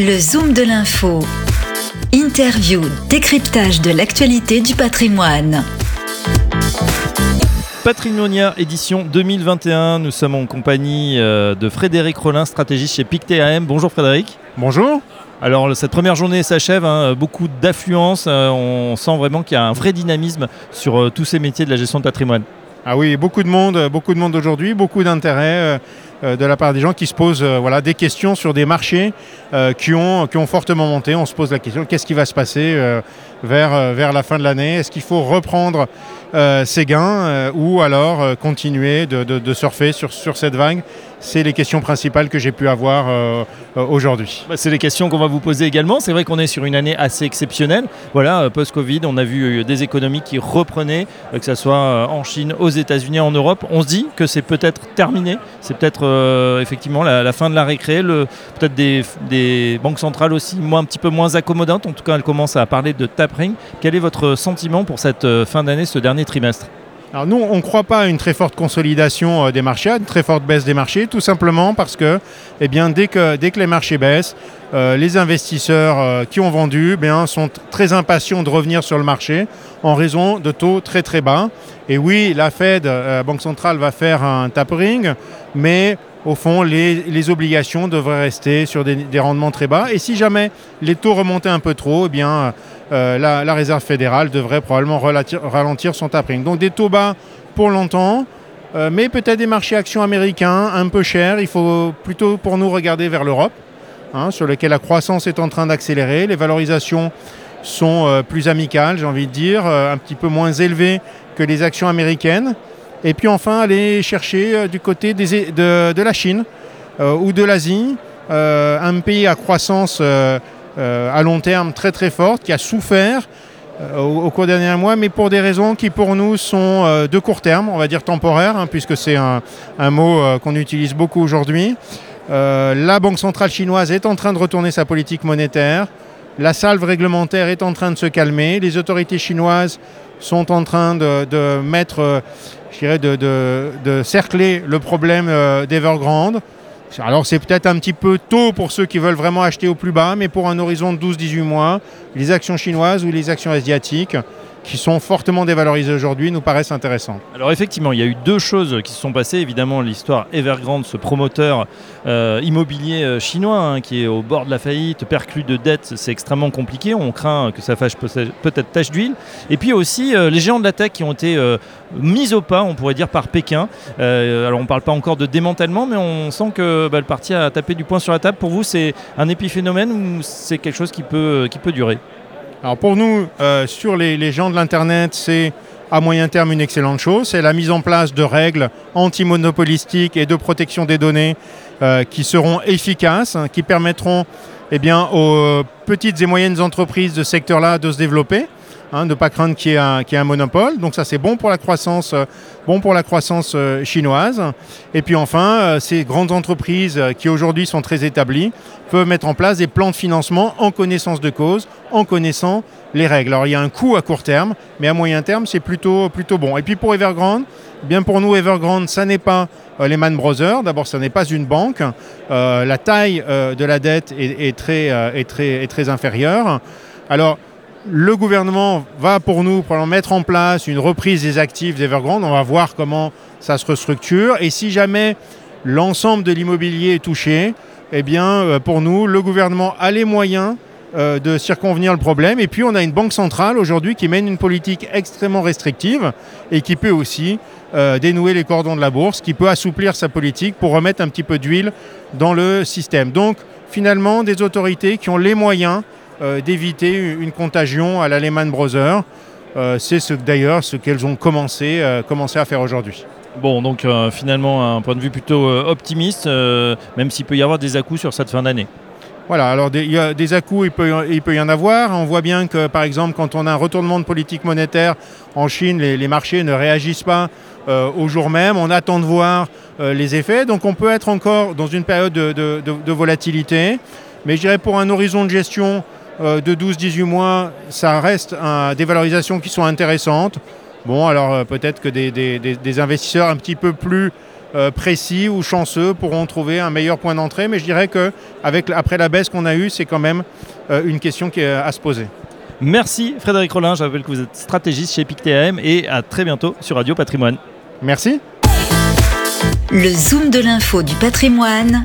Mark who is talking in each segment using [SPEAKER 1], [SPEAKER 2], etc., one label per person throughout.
[SPEAKER 1] Le Zoom de l'info. Interview, décryptage de l'actualité du patrimoine.
[SPEAKER 2] Patrimonia édition 2021. Nous sommes en compagnie euh, de Frédéric Rollin, stratégiste chez Pictet Bonjour Frédéric.
[SPEAKER 3] Bonjour.
[SPEAKER 2] Alors cette première journée s'achève, hein, beaucoup d'affluence, euh, on sent vraiment qu'il y a un vrai dynamisme sur euh, tous ces métiers de la gestion de patrimoine.
[SPEAKER 3] Ah oui, beaucoup de monde, beaucoup de monde aujourd'hui, beaucoup d'intérêt. Euh, de la part des gens qui se posent euh, voilà, des questions sur des marchés euh, qui, ont, fortement monté. On se pose la question, qu'est-ce qui va se passer vers, vers la fin de l'année? Est-ce qu'il faut reprendre ces gains ou alors continuer de, surfer sur, cette vague c'est les questions principales que j'ai pu avoir aujourd'hui.
[SPEAKER 2] Bah, c'est les questions qu'on va vous poser également. C'est vrai qu'on est sur une année assez exceptionnelle. Voilà, post-Covid, on a vu des économies qui reprenaient, que ce soit en Chine, aux États-Unis, en Europe. On se dit que c'est peut-être terminé. C'est peut-être euh, effectivement la, fin de la récré, peut-être des, banques centrales aussi moins, un petit peu moins accommodantes. En tout cas, elles commencent à parler de tapering. Quel est votre sentiment pour cette euh, fin d'année, ce dernier trimestre
[SPEAKER 3] alors nous, on ne croit pas à une très forte consolidation euh, des marchés, à une très forte baisse des marchés, tout simplement parce que eh bien, dès, que, les marchés baissent, les investisseurs qui ont vendu eh sont très impatients de revenir sur le marché en raison de taux très très bas. Et oui, la Fed, Banque centrale, va faire un tapering, mais au fond, les, obligations devraient rester sur des, rendements très bas. Et si jamais les taux remontaient un peu trop, eh bien, euh, la, Réserve fédérale devrait probablement ralentir, son tapering. Donc des taux bas pour longtemps, euh, mais peut-être des marchés actions américains un peu chers. Il faut plutôt pour nous regarder vers l'Europe, hein, sur lequel la croissance est en train d'accélérer. Les valorisations sont euh, plus amicales, j'ai envie de dire, un petit peu moins élevées que les actions américaines. Et puis enfin, aller chercher euh, du côté de, la Chine euh, ou de l'Asie, euh, un pays à croissance à long terme très très forte, qui a souffert au, cours des derniers mois, mais pour des raisons qui pour nous sont de court terme, on va dire temporaires, hein, puisque c'est un, mot qu'on utilise beaucoup aujourd'hui. la Banque centrale chinoise est en train de retourner sa politique monétaire. La salve réglementaire est en train de se calmer. Les autorités chinoises sont en train de, mettre, je dirais, de, cercler le problème euh, d'Evergrande. Alors c'est peut-être un petit peu tôt pour ceux qui veulent vraiment acheter au plus bas, mais pour un horizon de 12-18 mois, les actions chinoises ou les actions asiatiques qui sont fortement dévalorisées aujourd'hui nous paraissent intéressantes.
[SPEAKER 2] Alors effectivement, il y a eu deux choses qui se sont passées. Évidemment, l'histoire Evergrande, ce promoteur euh, immobilier euh, chinois hein, qui est au bord de la faillite, perclus de dettes, c'est extrêmement compliqué. On craint que ça fasse peut-être tache d'huile. Et puis aussi euh, les géants de la tech qui ont été mis au pas, on pourrait dire, par Pékin. alors on ne parle pas encore de démantèlement, mais on sent que bah, le parti a tapé du poing sur la table. Pour vous, c'est un épiphénomène ou c'est quelque chose qui peut, qui peut durer?
[SPEAKER 3] Pour nous, euh, sur les, gens de l'Internet, c'est à moyen terme une excellente chose. C'est la mise en place de règles antimonopolistiques et de protection des données euh, qui seront efficaces, hein, qui permettront eh aux petites et moyennes entreprises de ce secteur-là de se développer. Hein, ne pas craindre qu'il y, ait un, monopole. Donc ça c'est bon pour la croissance, euh, bon pour la croissance euh, chinoise. Et puis enfin, euh, ces grandes entreprises qui aujourd'hui sont très établies peuvent mettre en place des plans de financement en connaissance de cause, en connaissant les règles. Alors il y a un coût à court terme, mais à moyen terme c'est plutôt, plutôt bon. Et puis pour Evergrande, bien pour nous Evergrande, ça n'est pas Lehman Brothers. D'abord, ça n'est pas une banque. la taille de la dette est, très, est, très, est très inférieure. Alors, le gouvernement va pour nous mettre en place une reprise des actifs d'Evergrande. On va voir comment ça se restructure. Et si jamais l'ensemble de l'immobilier est touché, eh bien, euh, pour nous, le gouvernement a les moyens euh, de circonvenir le problème. Et puis, on a une banque centrale aujourd'hui qui mène une politique extrêmement restrictive et qui peut aussi euh, dénouer les cordons de la bourse, qui peut assouplir sa politique pour remettre un petit peu d'huile dans le système. Donc, finalement, des autorités qui ont les moyens d'éviter une contagion à la Lehman Brothers. Euh, c'est ce, d'ailleurs ce qu'elles ont commencé, euh, commencé à faire aujourd'hui.
[SPEAKER 2] Bon, donc finalement un point de vue plutôt optimiste, même s'il peut y avoir des à-coups sur cette fin d'année.
[SPEAKER 3] Voilà, alors il y a des à-coups, il peut, il peut y en avoir. On voit bien que, par exemple, quand on a un retournement de politique monétaire en Chine, les, marchés ne réagissent pas au jour même. On attend de voir les effets. Donc on peut être encore dans une période de, de volatilité. Mais je dirais pour un horizon de gestion euh, de 12-18 mois, ça reste des valorisations qui sont intéressantes. Bon, alors euh, peut-être que des, investisseurs un petit peu plus euh, précis ou chanceux pourront trouver un meilleur point d'entrée. Mais je dirais que avec, après la baisse qu'on a eue, c'est quand même euh, une question qui est à se poser.
[SPEAKER 2] Merci Frédéric Rollin, je rappelle que vous êtes stratégiste chez PicTM et à très bientôt sur Radio Patrimoine.
[SPEAKER 3] Merci.
[SPEAKER 1] Le Zoom de l'info du patrimoine,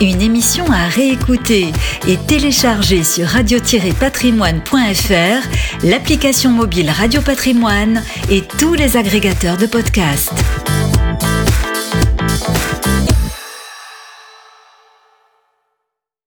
[SPEAKER 1] une émission à réécouter et télécharger sur radio-patrimoine.fr, l'application mobile Radio Patrimoine et tous les agrégateurs de podcasts.